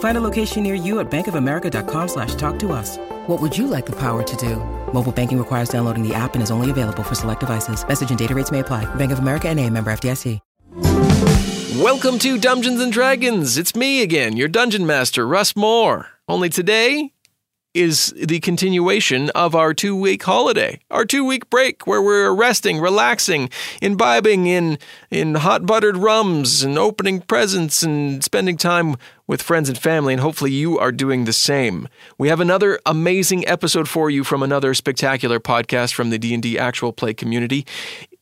Find a location near you at bankofamerica.com slash talk to us. What would you like the power to do? Mobile banking requires downloading the app and is only available for select devices. Message and data rates may apply. Bank of America and a member FDIC. Welcome to Dungeons and Dragons. It's me again, your dungeon master, Russ Moore. Only today is the continuation of our two week holiday, our two week break where we're resting, relaxing, imbibing in, in hot buttered rums and opening presents and spending time with friends and family, and hopefully you are doing the same. We have another amazing episode for you from another spectacular podcast from the D&D actual play community.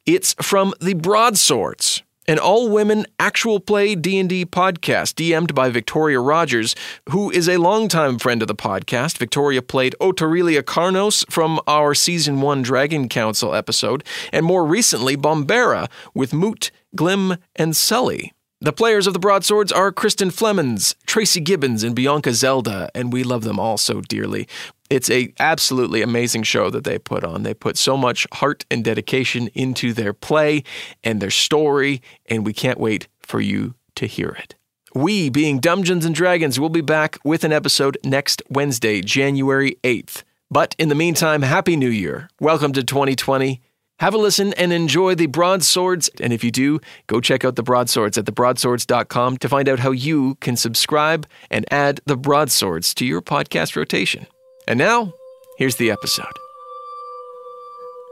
It's from the Broadswords an all-women actual play D&D podcast DM'd by Victoria Rogers, who is a longtime friend of the podcast. Victoria played Otorilia Carnos from our season 1 Dragon Council episode, and more recently Bombera with Moot, Glim, and Sully. The players of the Broadswords are Kristen Flemons, Tracy Gibbons, and Bianca Zelda, and we love them all so dearly. It's a absolutely amazing show that they put on. They put so much heart and dedication into their play and their story, and we can't wait for you to hear it. We, being Dungeons and Dragons, will be back with an episode next Wednesday, January 8th. But in the meantime, Happy New Year. Welcome to 2020. Have a listen and enjoy the Broadswords. And if you do, go check out the Broadswords at thebroadswords.com to find out how you can subscribe and add the Broadswords to your podcast rotation. And now, here's the episode.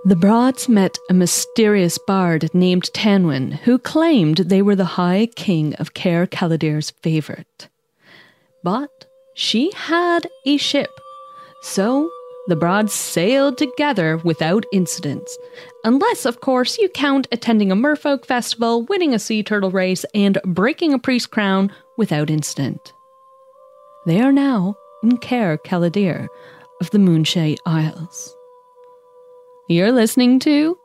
The Broads met a mysterious bard named Tanwin, who claimed they were the High King of Caer Caladir's favorite. But she had a ship, so the Broads sailed together without incidents, unless, of course, you count attending a merfolk festival, winning a sea turtle race, and breaking a priest's crown without incident. They are now in Caer Caladir of the Moonshae Isles. You're listening to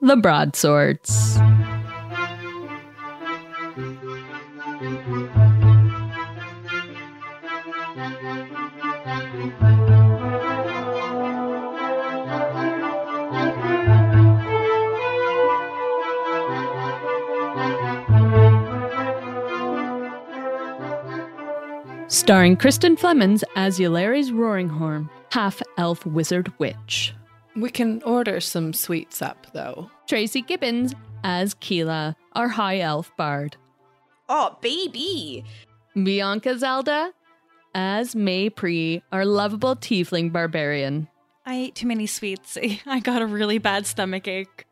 The Broadswords. Starring Kristen Flemons as Yulari's Roaringhorn, half elf wizard witch. We can order some sweets up, though. Tracy Gibbons as Keela, our high elf bard. Oh, baby. Bianca Zelda as Maypri, our lovable tiefling barbarian. I ate too many sweets. I got a really bad stomach ache.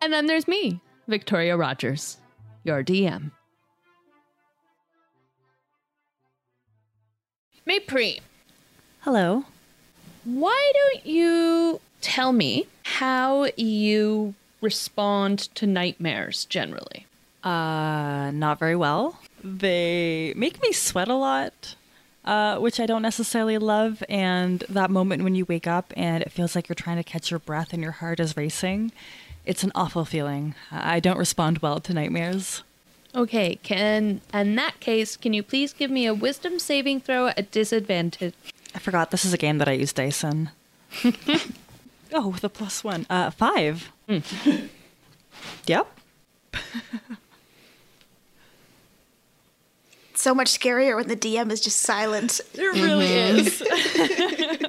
And then there's me, Victoria Rogers, your DM. Maypri, Hello. why don't you tell me how you respond to nightmares generally? Uh, not very well. They make me sweat a lot, uh, which I don't necessarily love. And that moment when you wake up and it feels like you're trying to catch your breath and your heart is racing, it's an awful feeling. I don't respond well to nightmares. Okay, can in that case, can you please give me a wisdom saving throw at disadvantage? I forgot this is a game that I use dice in. oh, with a plus one. Uh, five. yep. so much scarier when the DM is just silent. It really is.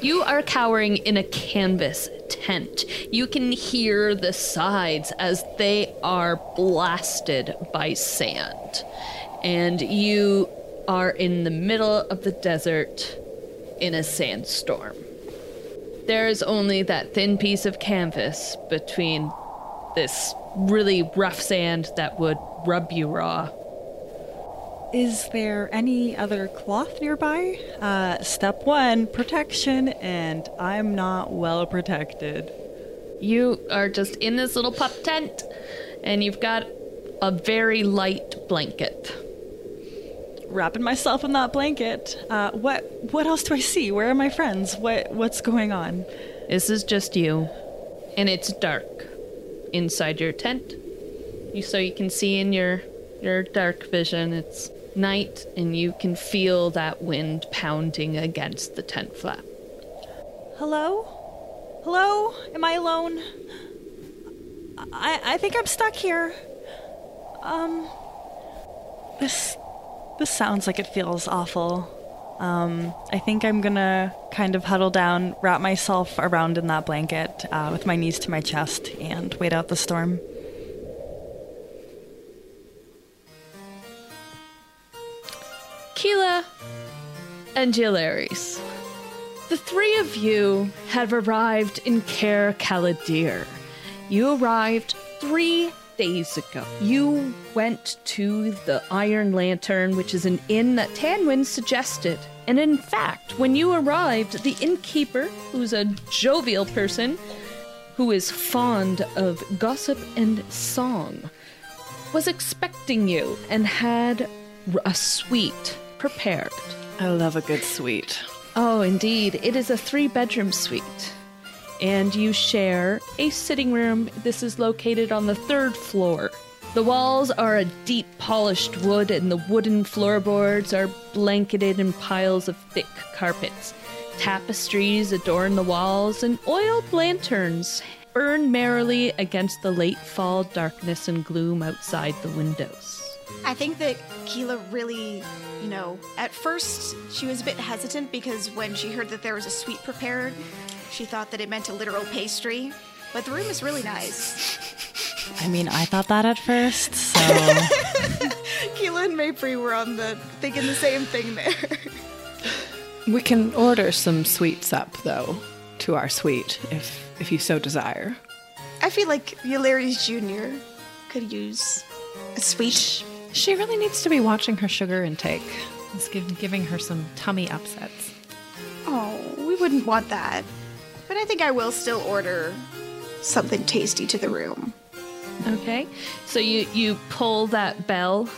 You are cowering in a canvas tent. You can hear the sides as they are blasted by sand. And you are in the middle of the desert in a sandstorm. There's only that thin piece of canvas between this really rough sand that would rub you raw. Is there any other cloth nearby? Uh, step one protection, and I'm not well protected. You are just in this little pup tent, and you've got a very light blanket. Wrapping myself in that blanket. Uh, what what else do I see? Where are my friends? What what's going on? This is just you, and it's dark inside your tent. You so you can see in your your dark vision. It's night, and you can feel that wind pounding against the tent flap. Hello? Hello? Am I alone? I I think I'm stuck here. Um this this sounds like it feels awful. Um, I think I'm gonna kind of huddle down, wrap myself around in that blanket uh, with my knees to my chest, and wait out the storm. Keela and Gilaris. The three of you have arrived in Caer Caladir. You arrived three days ago. You went to the Iron Lantern, which is an inn that Tanwin suggested. And in fact, when you arrived, the innkeeper, who's a jovial person, who is fond of gossip and song, was expecting you and had a suite prepared. I love a good suite. Oh, indeed. It is a three bedroom suite. And you share a sitting room. This is located on the third floor. The walls are a deep polished wood, and the wooden floorboards are blanketed in piles of thick carpets. Tapestries adorn the walls, and oiled lanterns burn merrily against the late fall darkness and gloom outside the windows. I think that Keela really, you know, at first she was a bit hesitant because when she heard that there was a sweet prepared, she thought that it meant a literal pastry. But the room is really nice. I mean, I thought that at first, so. Keela and Maypri were on the thinking the same thing there. We can order some sweets up, though, to our suite, if if you so desire. I feel like Yularius Jr. could use a sweet. She really needs to be watching her sugar intake. It's giv giving her some tummy upsets. Oh, we wouldn't want that. But I think I will still order something tasty to the room. Okay. So you, you pull that bell.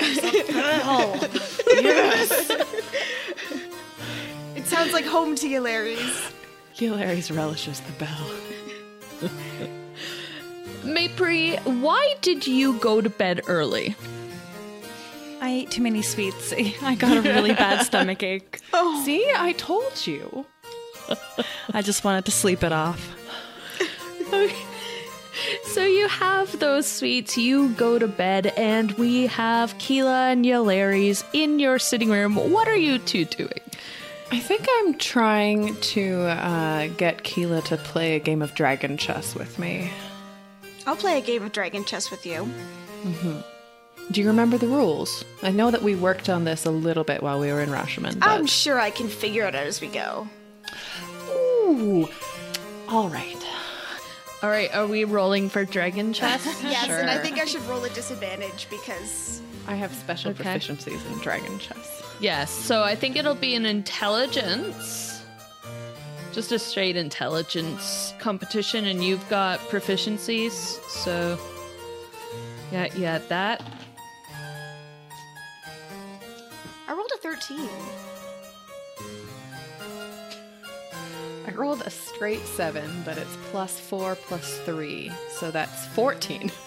Oh. It sounds like home to Yularius. Gilari's relishes the bell. Maypri, why did you go to bed early? I ate too many sweets. I got a really bad stomach ache. Oh. See, I told you. I just wanted to sleep it off. So you have those sweets, you go to bed, and we have Keela and Yalaris in your sitting room. What are you two doing? I think I'm trying to uh, get Keela to play a game of dragon chess with me. I'll play a game of dragon chess with you. Mm-hmm. Do you remember the rules? I know that we worked on this a little bit while we were in Rashemen. But... I'm sure I can figure it out as we go. Ooh. All right. All right, are we rolling for dragon chess? Yes, and I think I should roll a disadvantage because I have special Okay. proficiencies in dragon chess. yes, so I think it'll be an intelligence. Just a straight intelligence competition, and you've got proficiencies, so. Yeah, yeah, that. I rolled a 13. I rolled a straight seven, but it's plus four plus three, so that's 14.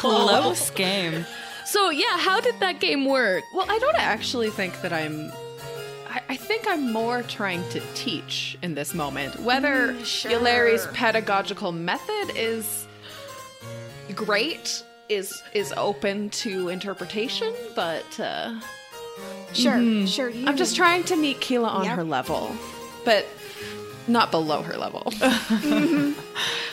Close game. So, yeah, how did that game work? well, I don't actually think that I'm. I, I think I'm more trying to teach in this moment. Mm, Whether sure. Yulari's pedagogical method is great is is open to interpretation, but uh, Sure, mm-hmm. sure. You I'm just trying to meet Keela on Yep. her level, but not below her level. Mm-hmm.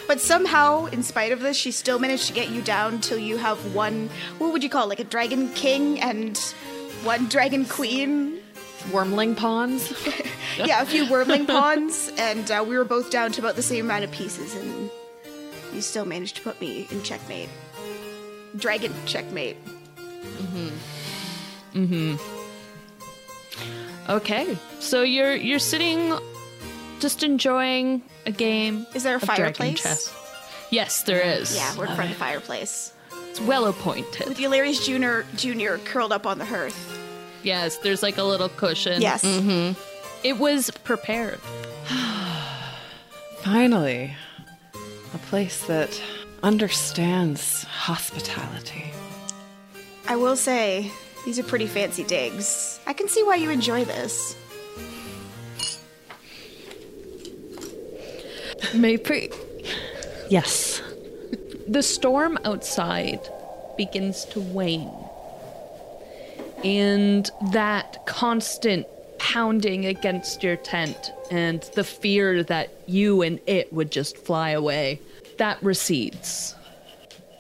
But somehow, in spite of this, she still managed to get you down till you have one. What would you call it, like a dragon king and one dragon queen? Wormling pawns. yeah, a few wormling pawns, and uh, we were both down to about the same amount of pieces, and you still managed to put me in checkmate. Dragon checkmate. Mm-hmm. Mm-hmm. Okay, so you're you're sitting, just enjoying a game. Is there a fireplace? chess. Yes, there is. Yeah, we're in front of the fireplace. It's well appointed. With Eularius Junior Junior curled up on the hearth. Yes, there's like a little cushion. Yes. Mm-hmm. It was prepared. Finally, a place that understands hospitality. I will say, these are pretty fancy digs. I can see why you enjoy this. Maypri. Yes. The storm outside begins to wane. And that constant pounding against your tent and the fear that you and it would just fly away, that recedes.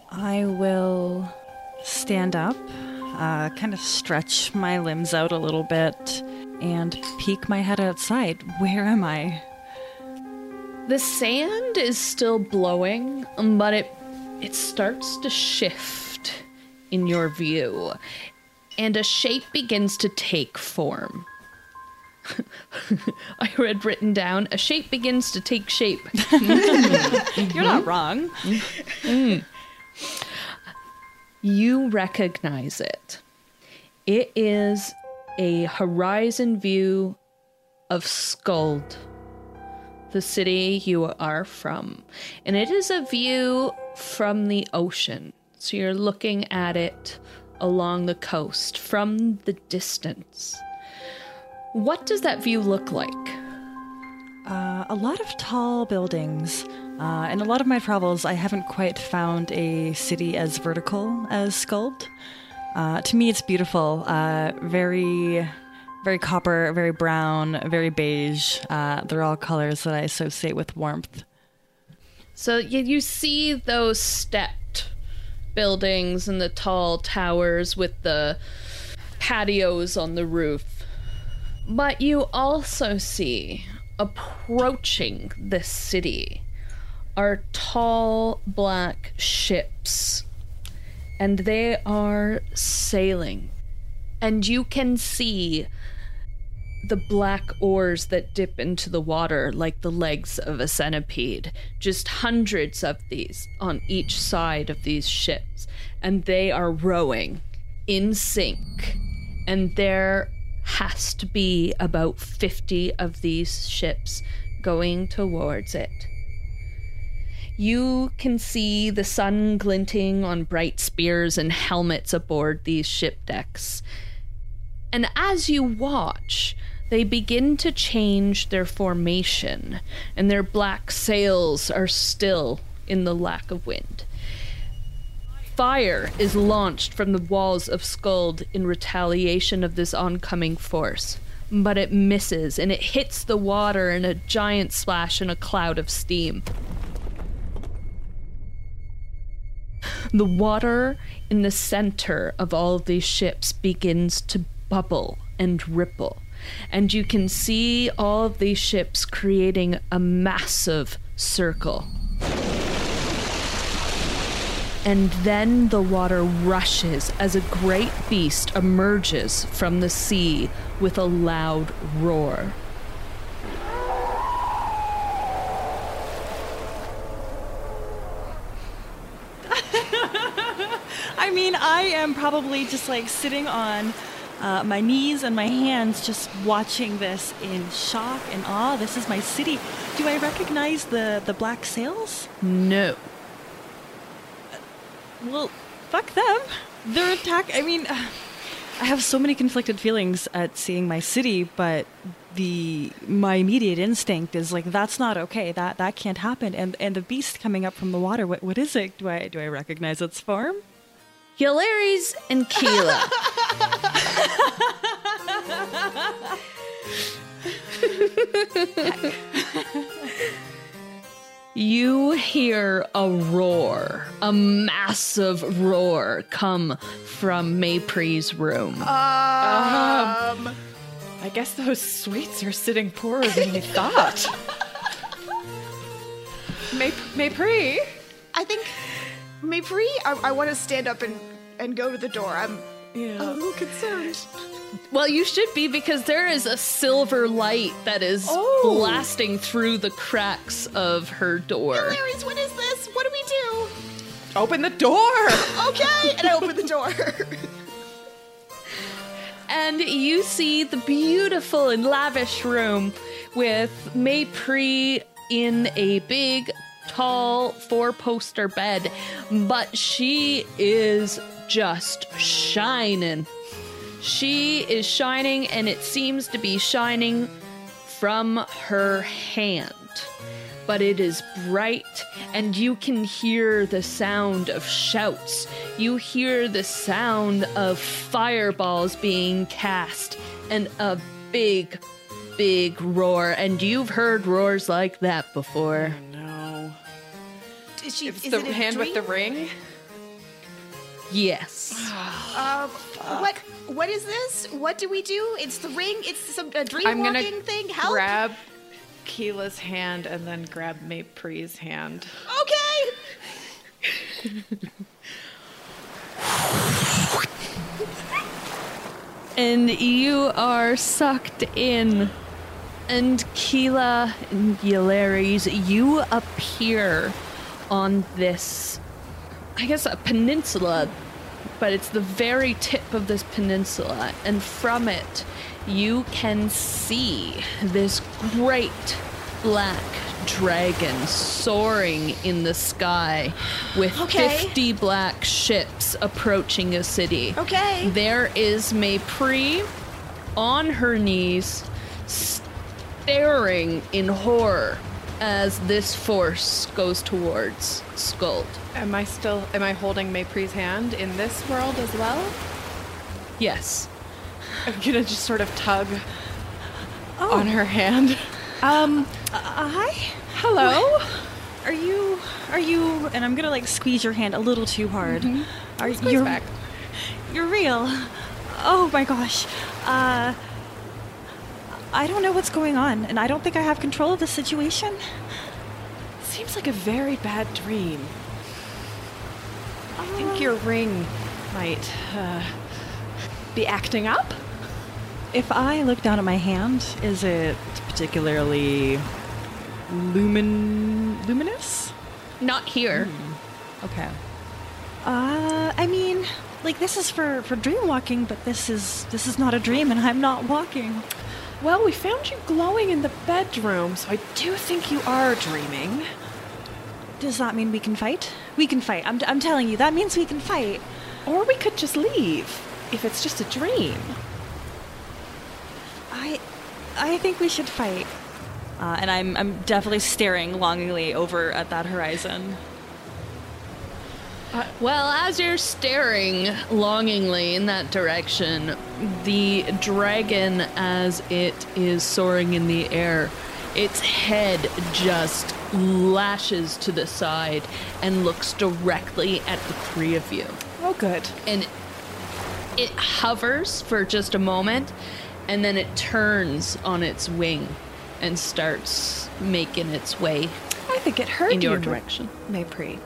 I will stand up, uh, kind of stretch my limbs out a little bit, and peek my head outside. Where am I? The sand is still blowing, but it it starts to shift in your view, and a shape begins to take form. I had written down a shape begins to take shape. Hmm. You're not wrong. Hmm. You recognize it. It is a horizon view of Skuld, the city you are from. And it is a view from the ocean. So you're looking at it along the coast from the distance. What does that view look like? Uh, a lot of tall buildings. Uh, in a lot of my travels, I haven't quite found a city as vertical as Skuld. Uh, to me, it's beautiful. Uh, very, very copper, very brown, very beige. Uh, they're all colors that I associate with warmth. So you, you see those stepped buildings and the tall towers with the patios on the roof. But you also see approaching this city are tall black ships. And they are sailing. And you can see the black oars that dip into the water like the legs of a centipede. Just hundreds of these on each side of these ships. And they are rowing in sync. And there has to be about 50 of these ships going towards it. You can see the sun glinting on bright spears and helmets aboard these ship decks. And as you watch, they begin to change their formation, and their black sails are still in the lack of wind. Fire is launched from the walls of Skuld in retaliation of this oncoming force, but it misses and it hits the water in a giant splash and a cloud of steam. The water in the center of all of these ships begins to bubble and ripple, and you can see all of these ships creating a massive circle. And then the water rushes as a great beast emerges from the sea with a loud roar. I mean, I am probably just like sitting on uh, my knees and my hands, just watching this in shock and awe. This is my city. Do I recognize the the black sails? No. Well, fuck them. They're attack. I mean, I have so many conflicted feelings at seeing my city, but the my immediate instinct is like that's not okay. That that can't happen. And and the beast coming up from the water. What what is it? Do I do I recognize its form? Hilaries and Keela. you hear a roar, a massive roar come from Maypri's room. Um, I guess those sweets are sitting poorer than we thought. May Maypri, I think, Maypri, I, I want to stand up and, and go to the door. I'm yeah. a little concerned. Well, you should be because there is a silver light that is Oh. blasting through the cracks of her door. Hilarious, what is this? What do we do? open the door. Okay, and I open the door. And you see the beautiful and lavish room with Maypri in a big, tall, four poster bed. But she is just shining. She is shining, and it seems to be shining from her hand. But it is bright, and you can hear the sound of shouts. You hear the sound of fireballs being cast, and a big, big roar. And you've heard roars like that before. No. Is she? It's is the it a hand with the ring. Yes. Um, what? What is this? What do we do? It's the ring. It's some a dream I'm gonna walking thing. Help! grab Keela's hand and then grab Maypri's hand. Okay. and you are sucked in. And Keela and Yalaris, you appear on this, I guess, a peninsula, but it's the very tip of this peninsula. And from it, you can see this great black dragon soaring in the sky with Okay. 50 black ships approaching a city. Okay. There is Maypri on her knees, staring in horror as this force goes towards Skuld. Am I still? Am I holding Maypri's hand in this world as well? Yes. I'm gonna just sort of tug on her hand. Um, uh, hi. Hello. Are you? Are you? And I'm gonna like squeeze your hand a little too hard. Are you? back. You're real. Oh my gosh. Uh, I don't know what's going on, and I don't think I have control of the situation. Seems like a very bad dream. I think your ring might uh, be acting up. If I look down at my hand, is it particularly lumin luminous? Not here. Okay. Uh, I mean, like this is for for dream walking, but this is this is not a dream, and I'm not walking. Well, we found you glowing in the bedroom, so I do think you are dreaming. Does that mean we can fight? We can fight. I'm, I'm telling you, that means we can fight. Or we could just leave if it's just a dream. I, I think we should fight. Uh, and I'm, I'm definitely staring longingly over at that horizon. Uh, well, as you're staring longingly in that direction, the dragon, as it is soaring in the air, its head just lashes to the side and looks directly at the three of you. Oh, good. And it hovers for just a moment, and then it turns on its wing and starts making its way I think it heard in your you, direction. Maypri.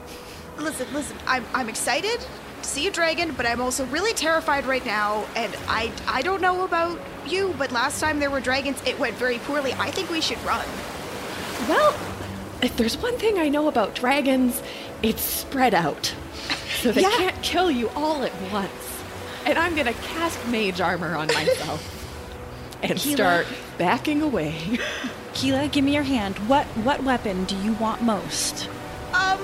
Listen, listen. I'm I'm excited to see a dragon, but I'm also really terrified right now. And I I don't know about you, but last time there were dragons, it went very poorly. I think we should run. Well, if there's one thing I know about dragons, it's spread out. So they Yeah. can't kill you all at once. And I'm gonna cast mage armor on myself and Keela. start backing away. Keela, give me your hand. What what weapon do you want most? Um,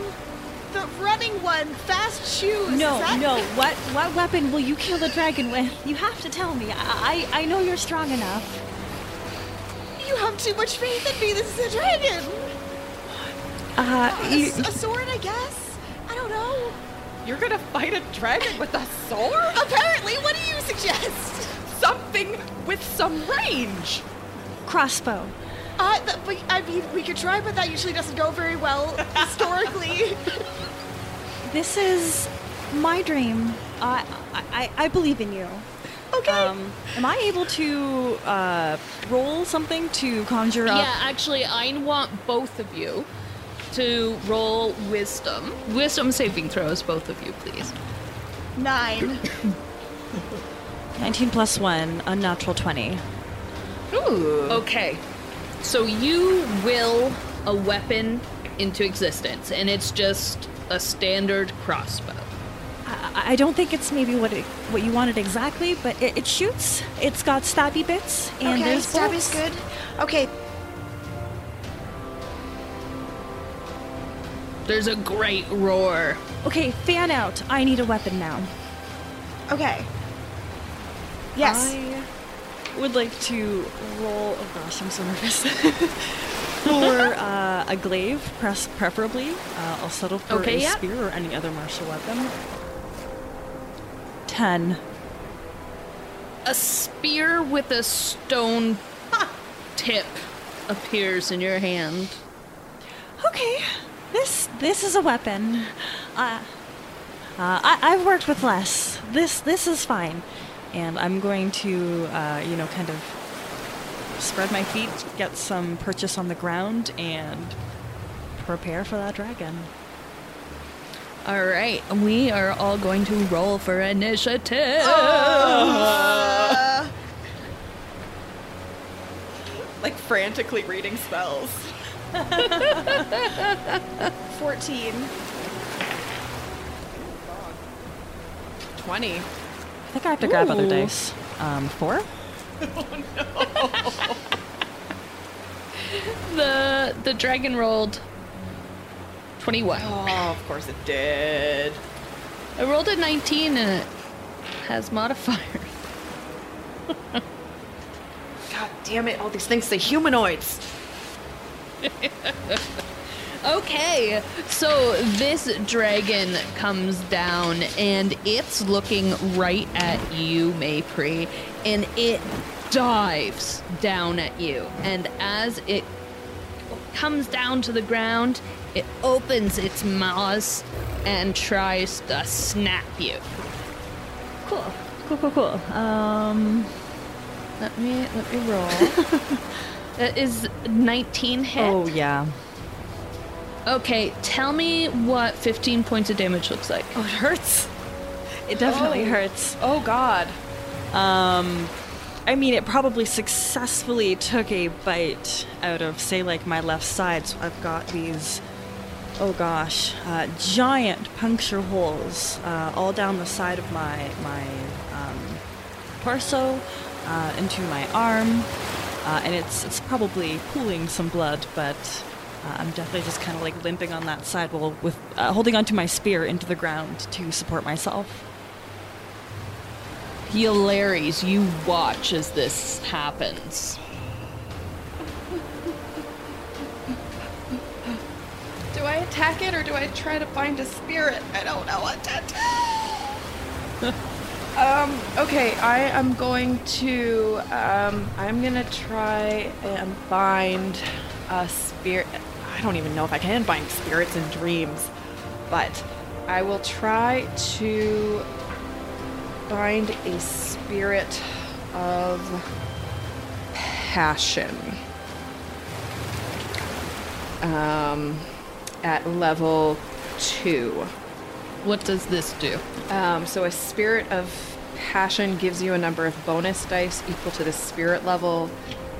the running one, fast shoes. No, that- no. What what weapon will you kill the dragon with? You have to tell me. I I, I know you're strong enough. You have too much faith in me. This is a dragon. Uh, A, you, s- a sword, I guess. I don't know. You're gonna fight a dragon with a sword? Apparently, what do you suggest? Something with some range. crossbow. Uh, but, I mean, we could try, but that usually doesn't go very well historically. This is my dream. I I, I believe in you. Okay. Um, am I able to uh, roll something to conjure up? Yeah, actually, I want both of you to roll wisdom. Wisdom saving throws, both of you, please. Nine. 19 plus 1, unnatural 20. Ooh. Okay. So you will a weapon into existence, and it's just a standard crossbow. I, I don't think it's maybe what it, what you wanted exactly, but it, it shoots. It's got stabby bits, and okay, there's stab bolts. is good. Okay, There's a great roar. Okay, fan out. I need a weapon now. okay. Yes. I would like to roll. Oh gosh, I'm so nervous. For uh, a glaive, press preferably. Uh, I'll settle for Okay, a yeah. spear or any other martial weapon. Ten. A spear with a stone tip appears in your hand. Okay, this this is a weapon. Uh, uh, I, I've worked with less. This this is fine, and I'm going to uh, you know kind of spread my feet, get some purchase on the ground, and prepare for that dragon. All right, we are all going to roll for initiative. Uh, Like frantically reading spells. 14. 20. I think I have to grab other dice. Um, four. The the dragon rolled 21. Oh, of course it did. I rolled a 19 and it has modifiers. God damn it, all these things say humanoids. Okay, so this dragon comes down and it's looking right at you, Maypri, and it dives down at you. And as it comes down to the ground, it opens its maws and tries to snap you. Cool. Cool. Cool. Cool. Um, Let me let me roll. that is 19 hit. oh yeah. Okay, tell me what 15 points of damage looks like. Oh, it hurts. It definitely Oh. hurts. Oh god. Um, I mean, it probably successfully took a bite out of, say, like my left side. So I've got these, oh gosh, uh, giant puncture holes uh, all down the side of my my um, torso, uh, into my arm, uh, and it's it's probably pooling some blood, but. Uh, I'm definitely just kind of like limping on that side while with uh, holding onto my spear into the ground to support myself. Hilarious, you watch as this happens. Do I attack it or do I try to find a spirit? I don't know what to do. um, okay, I am going to um I'm gonna try and find a spirit I don't even know if I can bind spirits and dreams, but I will try to bind a spirit of passion. Um, at level two. What does this do? Um, so a spirit of passion gives you a number of bonus dice equal to the spirit level.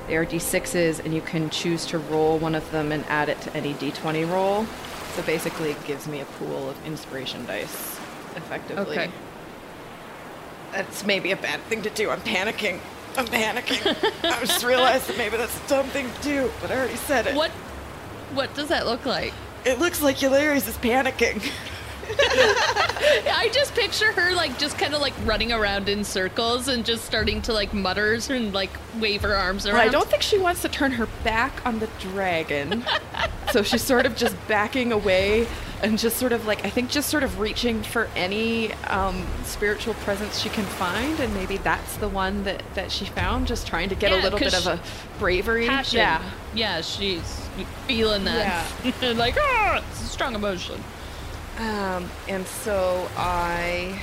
They are d6s, and you can choose to roll one of them and add it to any d20 roll. So basically, it gives me a pool of inspiration dice, effectively. Okay. That's maybe a bad thing to do. I'm panicking. I'm panicking. I just realized that maybe that's a dumb thing to do, but I already said it. What what does that look like? It looks like Hilarious is panicking. I just picture her like just kind of like running around in circles and just starting to like mutter and like wave her arms around. Well, I don't think she wants to turn her back on the dragon. so she's sort of just backing away and just sort of like, I think just sort of reaching for any um, spiritual presence she can find. And maybe that's the one that, that she found, just trying to get Yeah, a little bit of a bravery. passion. Yeah. yeah, she's feeling that. like ah, it's a strong emotion. Um, and so I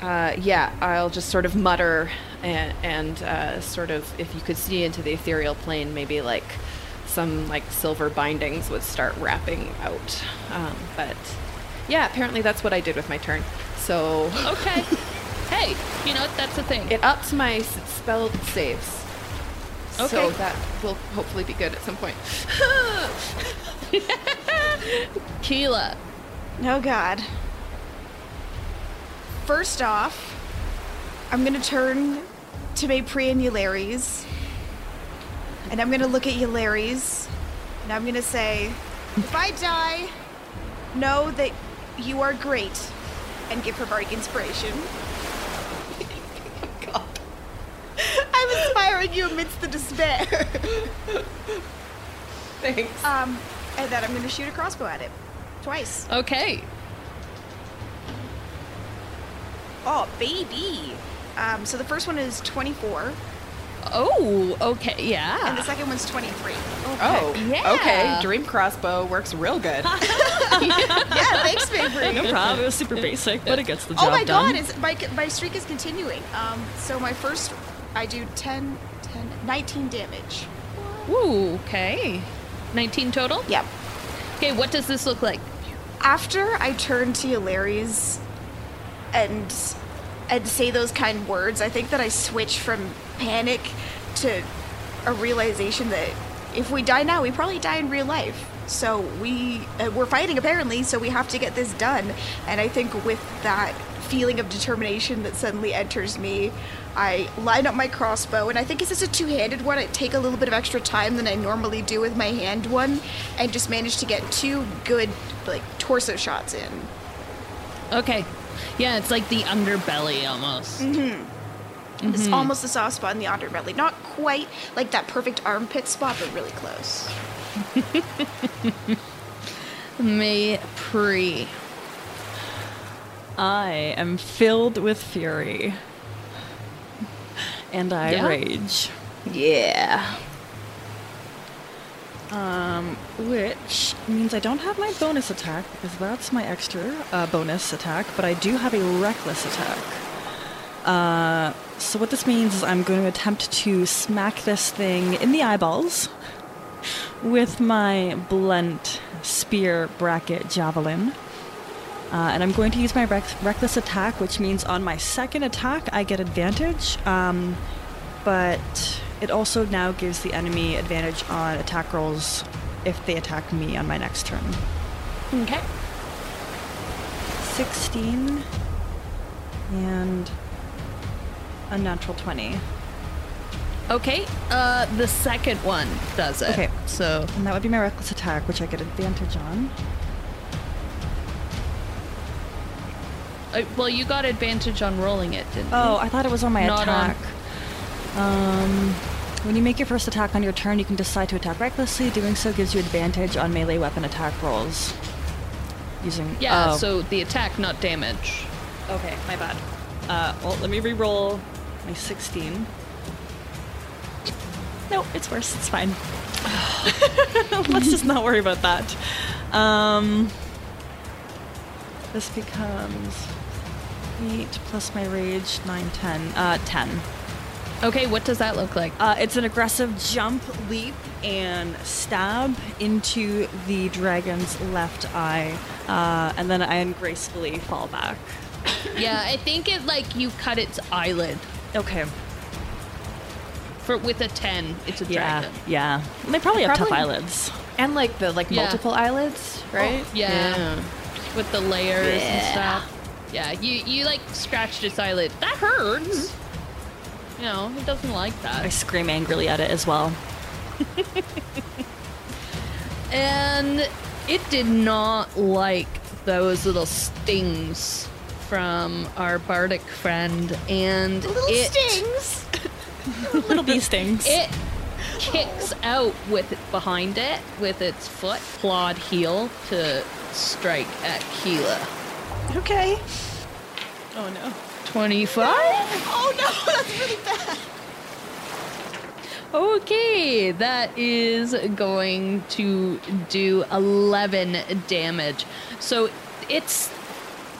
uh, yeah, I'll just sort of mutter and, and uh, sort of, if you could see into the ethereal plane, maybe like some like silver bindings would start wrapping out. Um, but yeah, apparently that's what I did with my turn. So Okay. hey, you know what? That's the thing. it ups my s- spell saves. So Okay. that will hopefully be good at some point. Keela. Oh God. First off, I'm gonna turn to Maypri and and I'm gonna look at Eulares, and I'm gonna say, "If I die, know that you are great," and give her bardic inspiration. God. I'm inspiring you amidst the despair. Thanks. um, and then I'm gonna shoot a crossbow at it, twice. Okay. Oh, baby. Um, so the first one is 24, Oh, okay. Yeah. And the second one's 23. Oh, Yeah. okay. Dream crossbow works real good. yeah, thanks, Maypri. No problem. It was super basic, but it gets the job done. Oh my done. god, it's, my, my streak is continuing. Um, so my first, I do 10, 10, 19 damage. Ooh, okay. 19 total? Yep. Okay, what does this look like? After I turn to Hilarious and and say those kind words, I think that I switch from panic to a realization that if we die now, we probably die in real life. So we uh, we're fighting apparently, so we have to get this done. And I think with that feeling of determination that suddenly enters me, I line up my crossbow, and I think this is a two-handed one. I take a little bit of extra time than I normally do with my hand one, and just manage to get two good like torso shots in. Okay. Yeah, it's like the underbelly almost. Mm-hmm. It's mm-hmm. almost the soft spot in the underbelly. Not quite like that perfect armpit spot, but really close. May pre. I am filled with fury. And I Yeah? rage. Yeah. Um, which means I don't have my bonus attack because that's my extra uh, bonus attack, but I do have a reckless attack. Uh, so what this means is I'm going to attempt to smack this thing in the eyeballs with my blunt spear bracket javelin. Uh, and I'm going to use my rec- reckless attack, which means on my second attack I get advantage. Um, but it also now gives the enemy advantage on attack rolls if they attack me on my next turn. Okay. 16 and a natural 20. Okay. Uh, the second one does it. Okay. So And that would be my reckless attack, which I get advantage on. Uh, well, you got advantage on rolling it, didn't Oh, you? I thought it was on my Not on- attack. Um, when you make your first attack on your turn, you can decide to attack recklessly. Doing so gives you advantage on melee weapon attack rolls. Using Yeah, oh. so the attack, not damage. Okay, my bad. Uh, well, let me re-roll my 16. No, it's worse. It's fine. Let's just not worry about that. Um, this becomes 8 plus my rage, 9, 10. Uh, 10. Okay, what does that look like? Uh, it's an aggressive jump, leap, and stab into the dragon's left eye, uh, and then I ungracefully fall back. yeah, I think it like you cut its eyelid. Okay. For with a ten, it's a Yeah, dragon. yeah. They probably have tough eyelids. And like the like Yeah. multiple eyelids, right? yeah. With the layers and stuff. Yeah, you you like scratched its eyelid. That hurts. You know, it doesn't like that. I scream angrily at it as well. And it did not like those little stings from our bardic friend and Little it stings. Little bee stings. it kicks out with it behind it with its foot clawed heel to strike at Keela. Okay. oh no. 25? Oh no, that's really bad. Okay, that is going to do 11 damage. So it's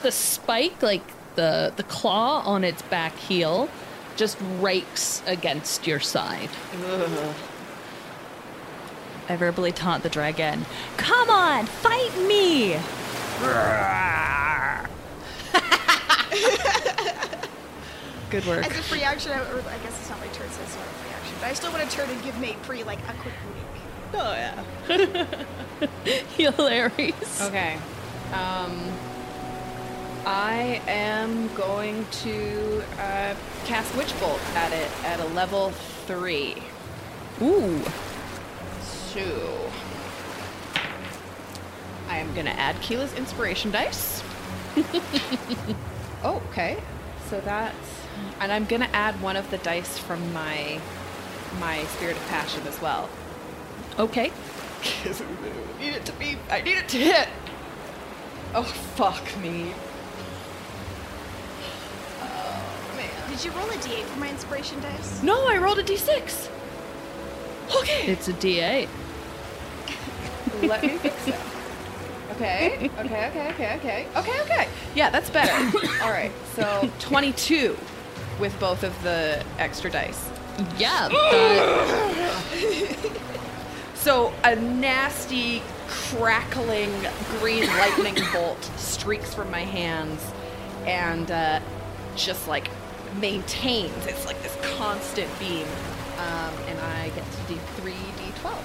the spike, like the the claw on its back heel just rakes against your side. I verbally taunt the dragon. Come on, fight me! Good work. As a free action, I, or I guess it's not my turn, so it's not a free action. But I still want to turn and give Maypri like a quick wink. Oh yeah. Hilarious. Okay. Um, I am going to uh, cast Witch Bolt at it at a level three. Ooh. So I am gonna add Keela's inspiration dice. oh, okay. So that's and I'm gonna add one of the dice from my my spirit of passion as well. Okay. I need it to be I need it to hit. Oh fuck me. Oh man. Did you roll a d8 for my inspiration dice? No, I rolled a d6. Okay. It's a D8. Let me fix that. Okay, okay, okay, okay, okay, okay, okay. Yeah, that's better. All right, so 22 with both of the extra dice. Yeah. that- So a nasty, crackling green lightning bolt streaks from my hands and uh, just like maintains. It's like this constant beam. Um, and I get to do 3d12.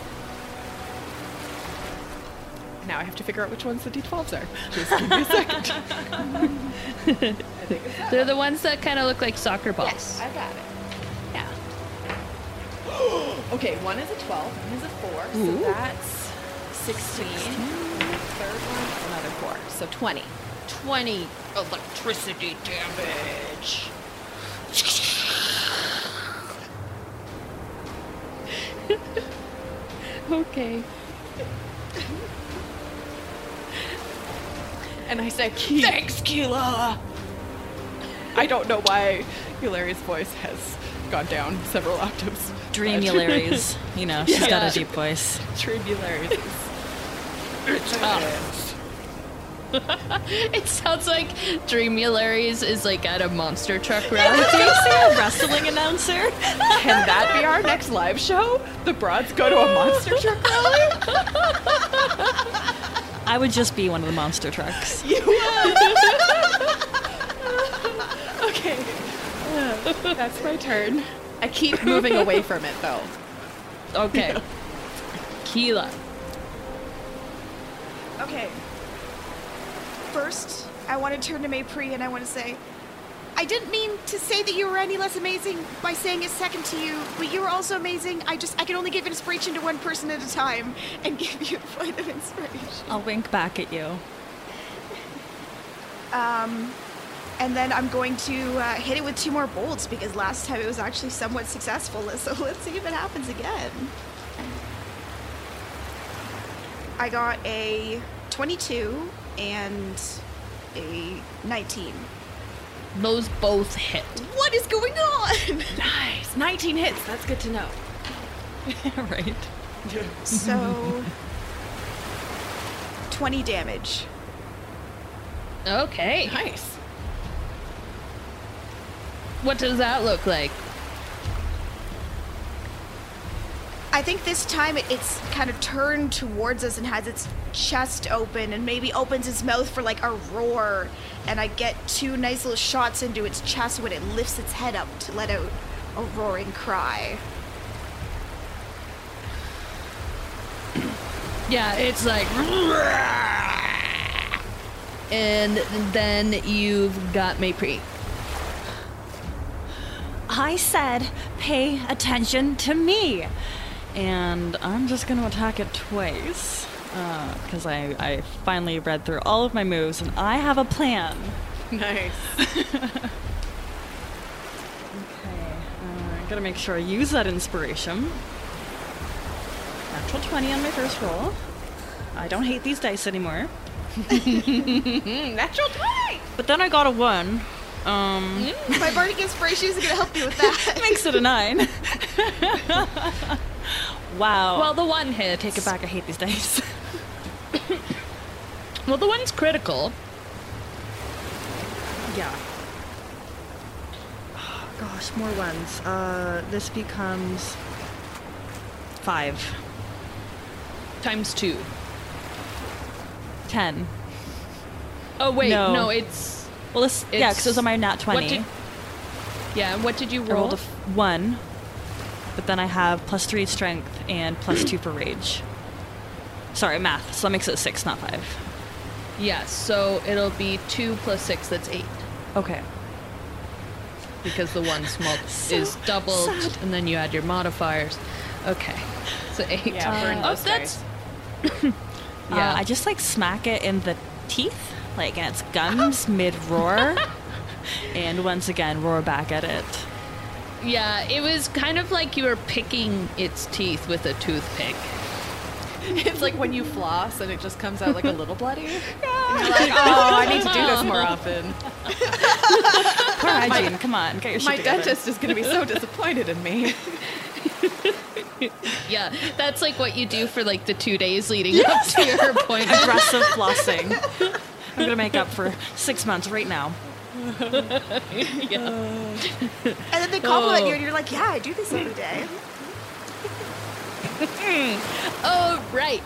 Now I have to figure out which ones the d12s are. Just give me a second. I think it's that they're the ones that kind of look like soccer balls. Yes, I got it. Yeah. okay, one is a 12, one is a 4, so that's 16. Third one, another 4, so 20. 20 electricity damage. Okay. And I say, thanks, Keela! I don't know why Yularis voice has gone down several octaves. Dream Dreamularies. you know, she's got a deep voice. Dreamularies. It's tough. It sounds like Dream Dreamularies is like at a monster truck rally. a wrestling announcer. Can that be our next live show? The broads go to a monster truck rally? I would just be one of the monster trucks. You will. okay. Uh, that's my turn. I keep moving away from it though. Okay. Keela. Okay. First, I want to turn to Maypri and I want to say, I didn't mean to say that you were any less amazing by saying it second to you, but you were also amazing. I just I can only give inspiration to one person at a time and give you a point of inspiration. I'll wink back at you. Um, and then I'm going to uh, hit it with two more bolts because last time it was actually somewhat successful. So let's see if it happens again. I got a 22 and a 19. Those both hit. What is going on? Nice. 19 hits. That's good to know. right. so 20 damage. Okay. Nice. What does that look like? I think this time it, it's kind of turned towards us and has its chest open and maybe opens its mouth for like a roar. And I get two nice little shots into its chest when it lifts its head up to let out a roaring cry. Yeah, it's like. And then you've got Maypri. I said, pay attention to me. And I'm just going to attack it twice. Because I, I finally read through all of my moves and I have a plan. Nice. Okay. Uh, gotta make sure I use that inspiration. Natural 20 on my first roll. I don't hate these dice anymore. Natural 20. But then I got a 1. Um, My bardic inspiration isn't going to help me with that. makes it a 9. Wow. Well, the one hits. take it back. I hate these dice. Well, the one's critical. yeah. gosh, more ones. Uh, this becomes five. Times two. Ten. Oh wait, No. no, it's Well, this yeah, It's- because it was on my nat what twenty. did- yeah. What did you I roll? rolled a f- one, but then I have plus three strength and plus two for rage. Sorry, math. So that makes it six, not five. yes, so it'll be two plus six. That's eight Okay. because the one small is doubled, and then you add your modifiers. Okay, so eight. Yeah, burn uh, oh, that's Yeah. Uh, yeah. I just like smack it in the teeth, like and its gums mid roar, and once again roar back at it. Yeah. It was kind of like you were picking its teeth with a toothpick. It's like when you floss and it just comes out like a little bloody. And you're like, oh, I need to do this more often. Poor hygiene. Come on, get your shit My together. dentist is going to be so disappointed in me. Yeah, that's like what you do for like the two days leading up to your appointment. Aggressive flossing. I'm gonna make up for six months right now. And then they compliment Oh. you, and you're like, yeah, I do this every day. Oh, right.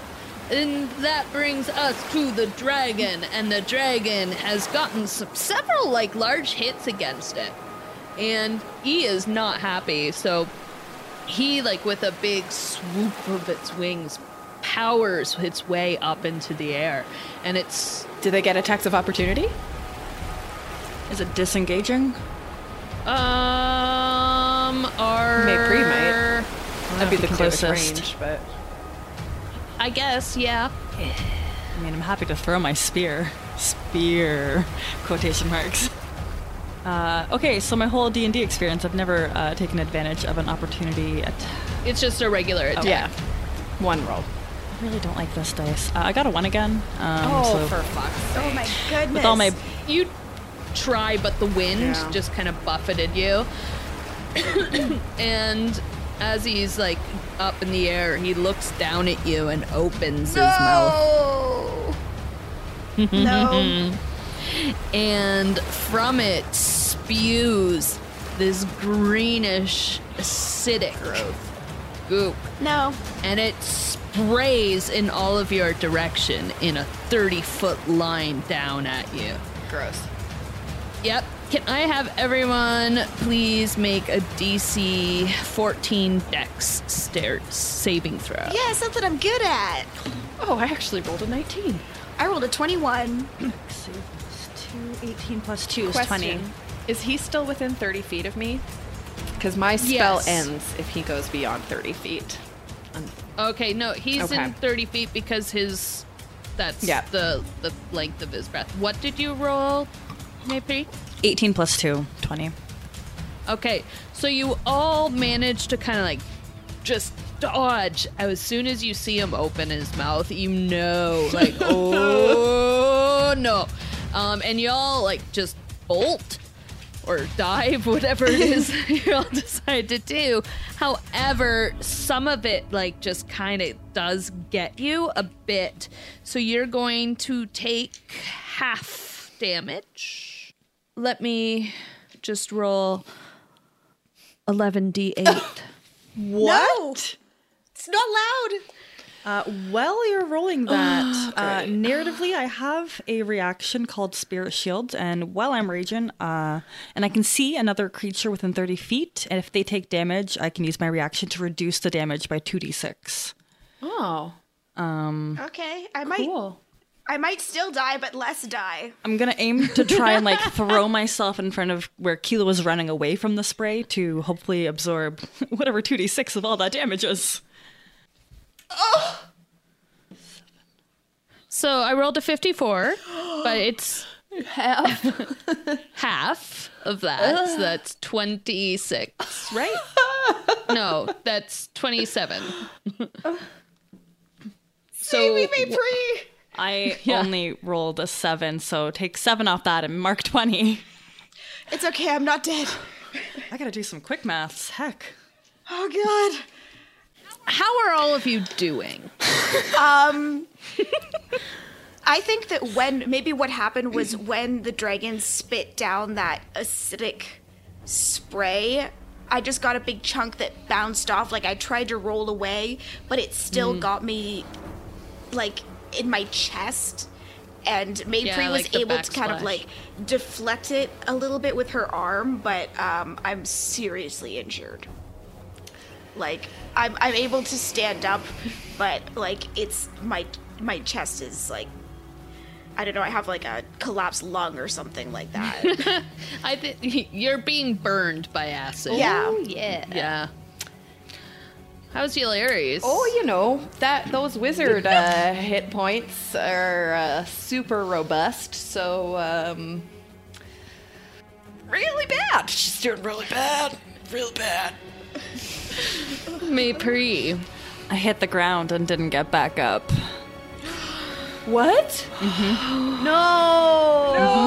And that brings us to the dragon, and the dragon has gotten some, several like large hits against it, and he is not happy. So he, like with a big swoop of its wings, powers its way up into the air, and it's Do they get attacks of opportunity? Is it disengaging? um are Maypri might. That'd be the closest range, but I guess yeah. I mean, I'm happy to throw my spear. Spear, quotation marks. Uh, okay, so my whole D and D experience, I've never uh, taken advantage of an opportunity attack. It's just a regular attack. yeah, one roll. I really don't like this dice. Uh, I got a one again. Um, Oh, so for fuck's sake! Oh my goodness. with all my you try, but the wind Yeah. just kind of buffeted you. and as he's like up in the air, he looks down at you and opens his mouth. no. no. And from it spews this greenish, acidic goop. No. And it sprays in all of your direction in a 30 foot line down at you. Gross. Yep. Can I have everyone please make a DC 14 Dexterity saving throw? Yeah, something I'm good at. Oh, I actually rolled a 19. I rolled a 21. Let's see, it's two, 18 plus two is 20. Is he still within 30 feet of me? Because my spell Yes. ends if he goes beyond 30 feet. Um, okay, no, he's Okay. in 30 feet because his that's Yeah. the the length of his breath. What did you roll, Maypri? 18 plus two, 20. Okay, so you all manage to kind of like just dodge. As soon as you see him open his mouth, you know, like, oh no. Um, and y'all like just bolt or dive, whatever it is y'all decide to do. However, some of it like just kind of does get you a bit. So you're going to take half damage. Let me just roll 11d8. What? It's not loud. Uh, while you're rolling that, uh, narratively, I have a reaction called Spirit Shield, and while I'm raging, uh, and I can see another creature within 30 feet, and if they take damage, I can use my reaction to reduce the damage by 2d6. Oh, Okay, I might. I might still die, but less die. I'm gonna aim to try and like throw myself in front of where Keela was running away from the spray to hopefully absorb whatever 2d6 of all that damage is. Oh. So I rolled a 54, but it's half half of that. So that's 26, right? no, that's 27. so me, me, pre. I only rolled a 7, so take 7 off that and mark 20. It's okay. I'm not dead. I gotta do some quick maths. Heck. Oh god. how are all of you doing? Um, I think that when maybe what happened was when the dragon spit down that acidic spray, I just got a big chunk that bounced off. Like I tried to roll away, but it still got me like in my chest. And Maypri Yeah, was like the able to kind of like deflect it a little bit with her arm, but um, I'm seriously injured. Like I'm I'm able to stand up, but like it's my my chest is like I don't know. I have like a collapsed lung or something like that. I think you're being burned by acid. yeah. yeah. Yeah. How's Yularis? Oh, you know that those wizard uh, hit points are uh, super robust. So, um, really bad. She's doing really bad. Real bad. Maypri. I hit the ground and didn't get back up. What? mm-hmm No.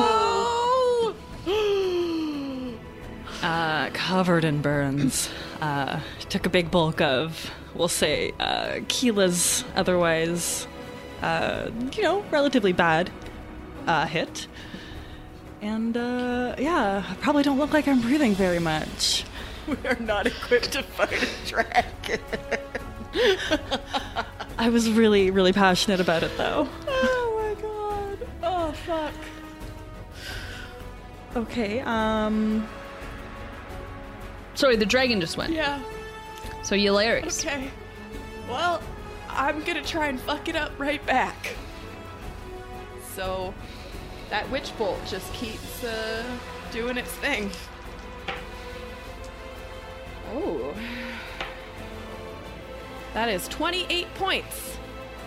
Uh, covered in burns. Uh, took a big bulk of, we'll say, uh, Keela's otherwise, uh, you know, relatively bad uh, hit. And uh, yeah, I probably don't look like I'm breathing very much. We are not equipped to fight a dragon. I was really, really passionate about it though. Oh my god. Oh fuck. Okay, um, Sorry, the dragon just went. Yeah. So you're Yularis. Okay. Well, I'm gonna try and fuck it up right back. So, that witch bolt just keeps uh, doing its thing. Oh. That is 28 points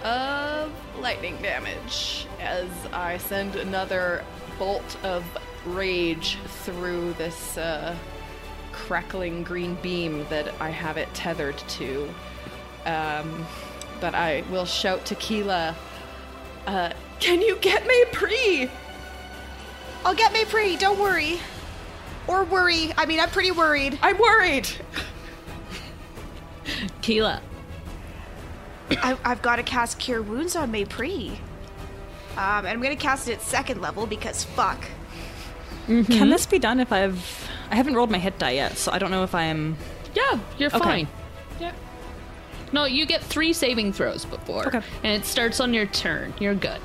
of lightning damage as I send another bolt of rage through this uh, crackling green beam that I have it tethered to. Um, but I will shout to Keela, uh, Can you get Maypri? I'll get Maypri. Don't worry. Or worry. I mean, I'm pretty worried. I'm worried. Keela. I, I've got to cast Cure Wounds on Maypri. Um, and I'm gonna cast it at second level because fuck. can this be done if I've. I haven't rolled my hit die yet, so I don't know if I'm. Yeah, you're Okay. fine. Yeah. No, you get three saving throws before. Okay. And it starts on your turn. You're good.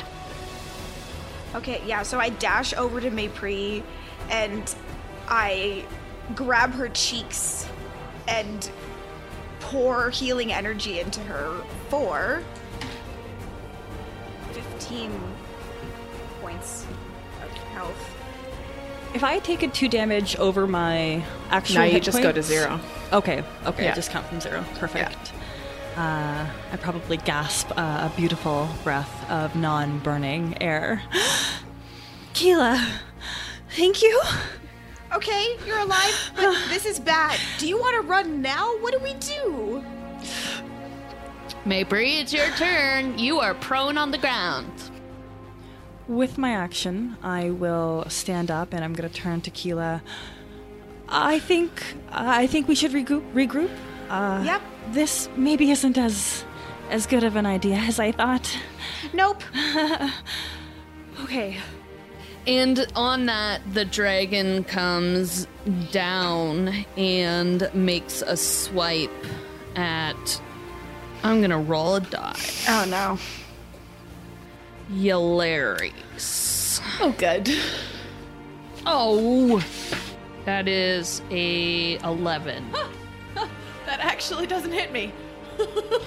Okay, yeah, so I dash over to Maypri and I grab her cheeks and pour healing energy into her for 15 points of health. If I take a two damage over my actual Now you hit just go to zero. Okay, okay, Yeah. just count from zero. Perfect. Uh, I probably gasp uh, a beautiful breath of non-burning air. Keela, thank you. Okay, you're alive, but this is bad. Do you want to run now? What do we do? Maypri, it's your turn. You are prone on the ground. With my action, I will stand up and I'm going to turn to Keela. I think I think we should regroup. Regroup. Uh, Yep. This maybe isn't as as good of an idea as I thought. Nope. Okay. And on that, the dragon comes down and makes a swipe at. I'm gonna roll a die. Oh no. Yularis. Oh, good. Oh, that is a 11. That actually doesn't hit me.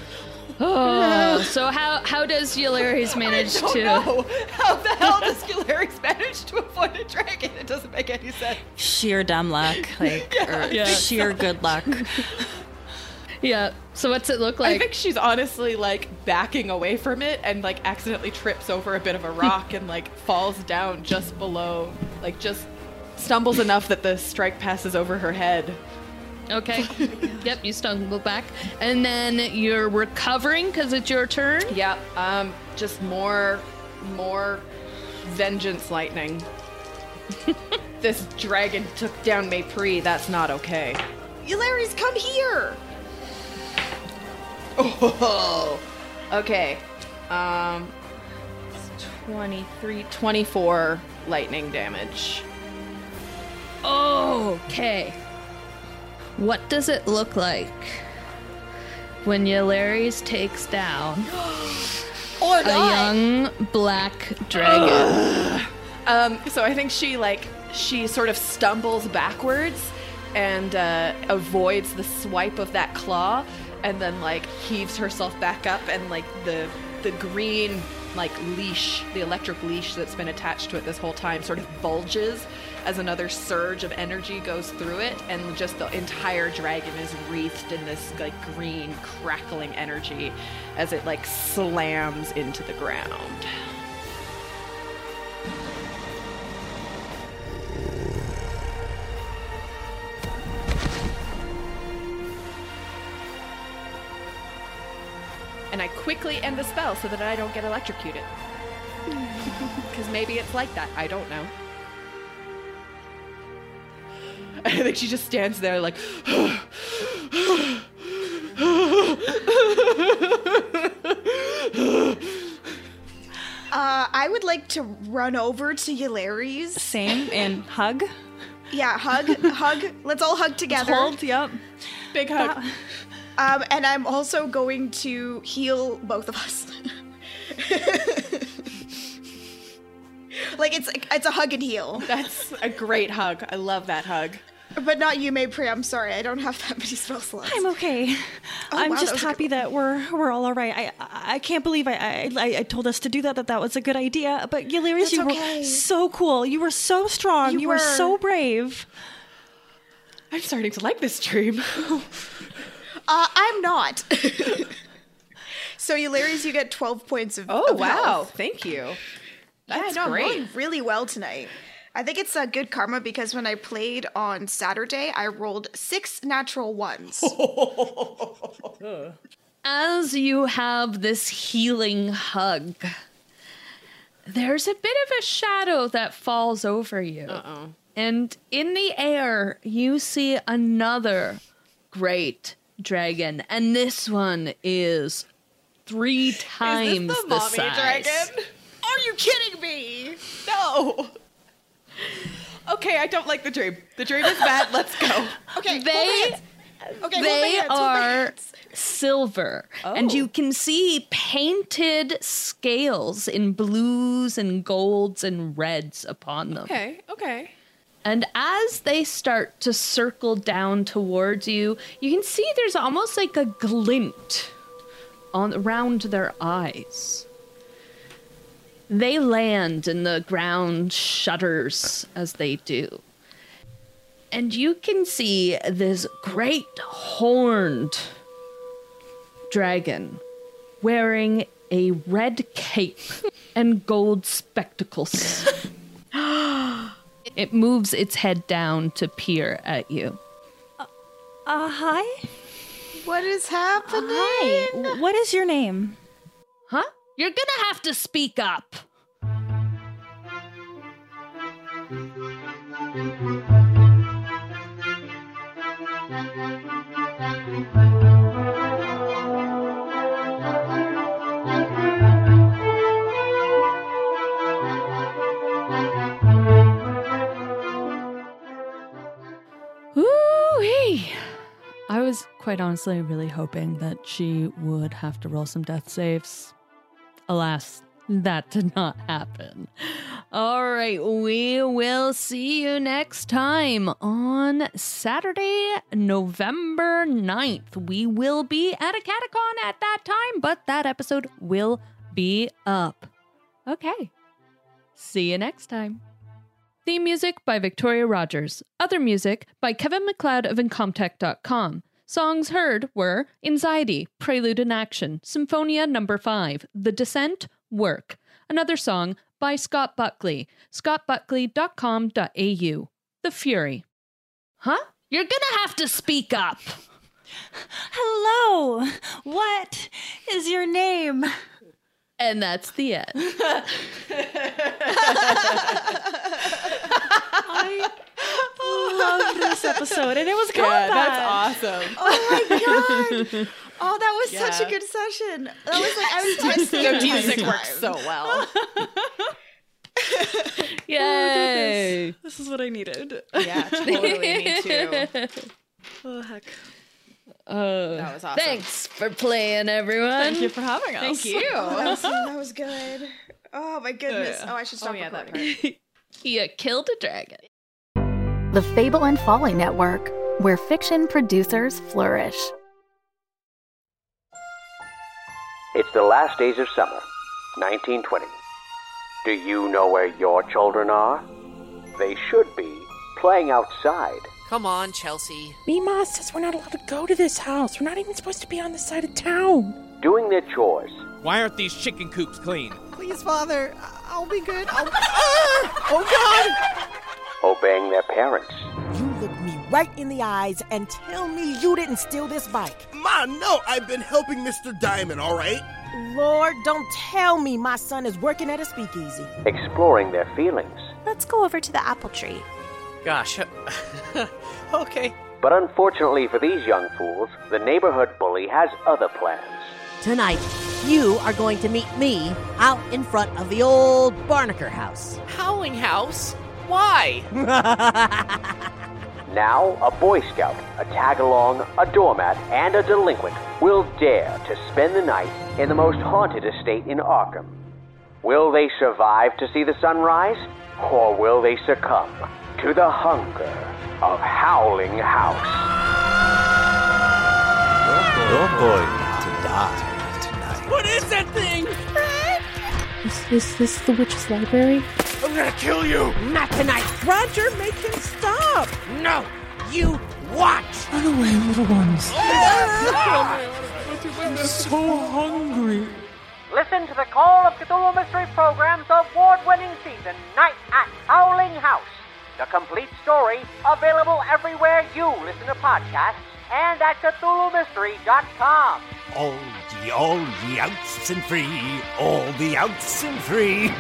Oh, so how how does Yularis manage I don't to? know. How the hell does Yularis manage to avoid a dragon? It doesn't make any sense. Sheer dumb luck, like or Yeah. sheer good luck. Yeah. So what's it look like? I think she's honestly like backing away from it and like accidentally trips over a bit of a rock and like falls down just below, like just stumbles enough that the strike passes over her head. Okay. yep, you stumble back, and then you're recovering because it's your turn. Yeah, um, just more, more vengeance lightning. this dragon took down Maypri. That's not okay. Yularis, come here! Oh, okay. Um, it's 23, 24 lightning damage. Oh, Okay. What does it look like when Yularis takes down Or a young black dragon? Um, so I think she like she sort of stumbles backwards and uh, avoids the swipe of that claw, and then like heaves herself back up, and like the the green like leash, the electric leash that's been attached to it this whole time, sort of bulges as another surge of energy goes through it, and just the entire dragon is wreathed in this like green crackling energy as it like slams into the ground. And I quickly end the spell so that I don't get electrocuted. Because maybe it's like that. I don't know. I think she just stands there like. Uh, I would like to run over to Yularis. Same and hug. Yeah, hug, hug. Let's all hug together. Hold. Yep. Big hug. Um, and I'm also going to heal both of us. like it's it's a hug and heal, That's a great hug. I love that hug. but not you, Maypri. I'm sorry, I don't have that many spell slots. I'm okay. I'm wow, just was a happy that we're we're all all right. I I, I can't believe I, I I I told us to do that. That that was a good idea. But Yularis, you okay. were so cool. You were so strong. You, You were. were. so brave. I'm starting to like this dream. Uh, I'm not. so Yularis, you get 12 points of. Oh of wow! health. Thank you. Yeah, That's no, I'm great. rolling really well tonight. I think it's a good karma because when I played on Saturday, I rolled six natural ones. As you have this healing hug, there's a bit of a shadow that falls over you. Uh-oh. And in the air, you see another great dragon. And this one is three times Is this the, the mommy size. dragon? Are you kidding me? No. Okay, I don't like the dream. The dream is bad. Let's go. Okay, They- hold my hands. Okay, They hands, hold my are silver, and Oh. you can see painted scales in blues and golds and reds upon them. Okay, okay. And as they start to circle down towards you, you can see there's almost like a glint on around their eyes. They land and the ground shudders as they do. And you can see this great horned dragon wearing a red cape and gold spectacles. It moves its head down to peer at you. Uh, hi. What is happening? Hi. What is your name? Huh? You're gonna have to speak up. Quite honestly really hoping that she would have to roll some death saves. Alas, that did not happen. All right, we will see you next time on Saturday, November 9th. We will be at a catacon at that time, but that episode will be up. Okay. See you next time. Theme music by Victoria Rogers. Other music by Kevin MacLeod of Incompetech.com. Songs heard were Anxiety, Prelude in Action, Symphonia Number 5, The Descent, Work. Another song by Scott Buckley, scottbuckley.com.au. The Fury. Huh? You're gonna have to speak up. Hello. What is your name? And that's the end. I oh. love this episode, and it was Yeah, that's awesome. Oh my god! Oh, that was such a good session. That was like I was texting The you music works so well. Oh Yay! This is what I needed. Yeah, totally. Me too. Oh heck! Oh, That was awesome. Thanks for playing, everyone. Thank you for having us. Thank you. that, was, that was good. Oh my goodness. Oh, I should stop oh yeah, that recording. Part. You uh, killed a dragon. The Fable and Folly Network, where fiction producers flourish. It's the last days of summer, 1920. Do you know where your children are? They should be playing outside. Come on, Chelsea. Mima says we're not allowed to go to this house. We're not even supposed to be on this side of town. Doing their chores. Why aren't these chicken coops clean? Please, Father, I'll be good. I'll... Ah! Oh, Obeying their parents. You look me right in the eyes and tell me you didn't steal this bike. Ma, no, I've been helping Mr. Diamond, all right? Lord, don't tell me my son is working at a speakeasy. Exploring their feelings. Let's go over to the apple tree. Gosh. okay. But unfortunately for these young fools, the neighborhood bully has other plans. Tonight, you are going to meet me out in front of the old Barnaker house. Howling House? Why? Now, a Boy Scout, a tag along, a doormat, and a delinquent will dare to spend the night in the most haunted estate in Arkham. Will they survive to see the sunrise? Or will they succumb to the hunger of Howling House? You're going to die tonight. What is that thing? Is, is this the witch's library? I'm gonna kill you! Not tonight. Roger, make him stop. No! You watch! Run away, little ones. I'm so hungry. Listen to the Call of Cthulhu Mystery Program's award winning season, Night at Howling House. The complete story available everywhere you listen to podcasts and at CthulhuMystery.com. All ye, all ye outs and free, all the outs and free.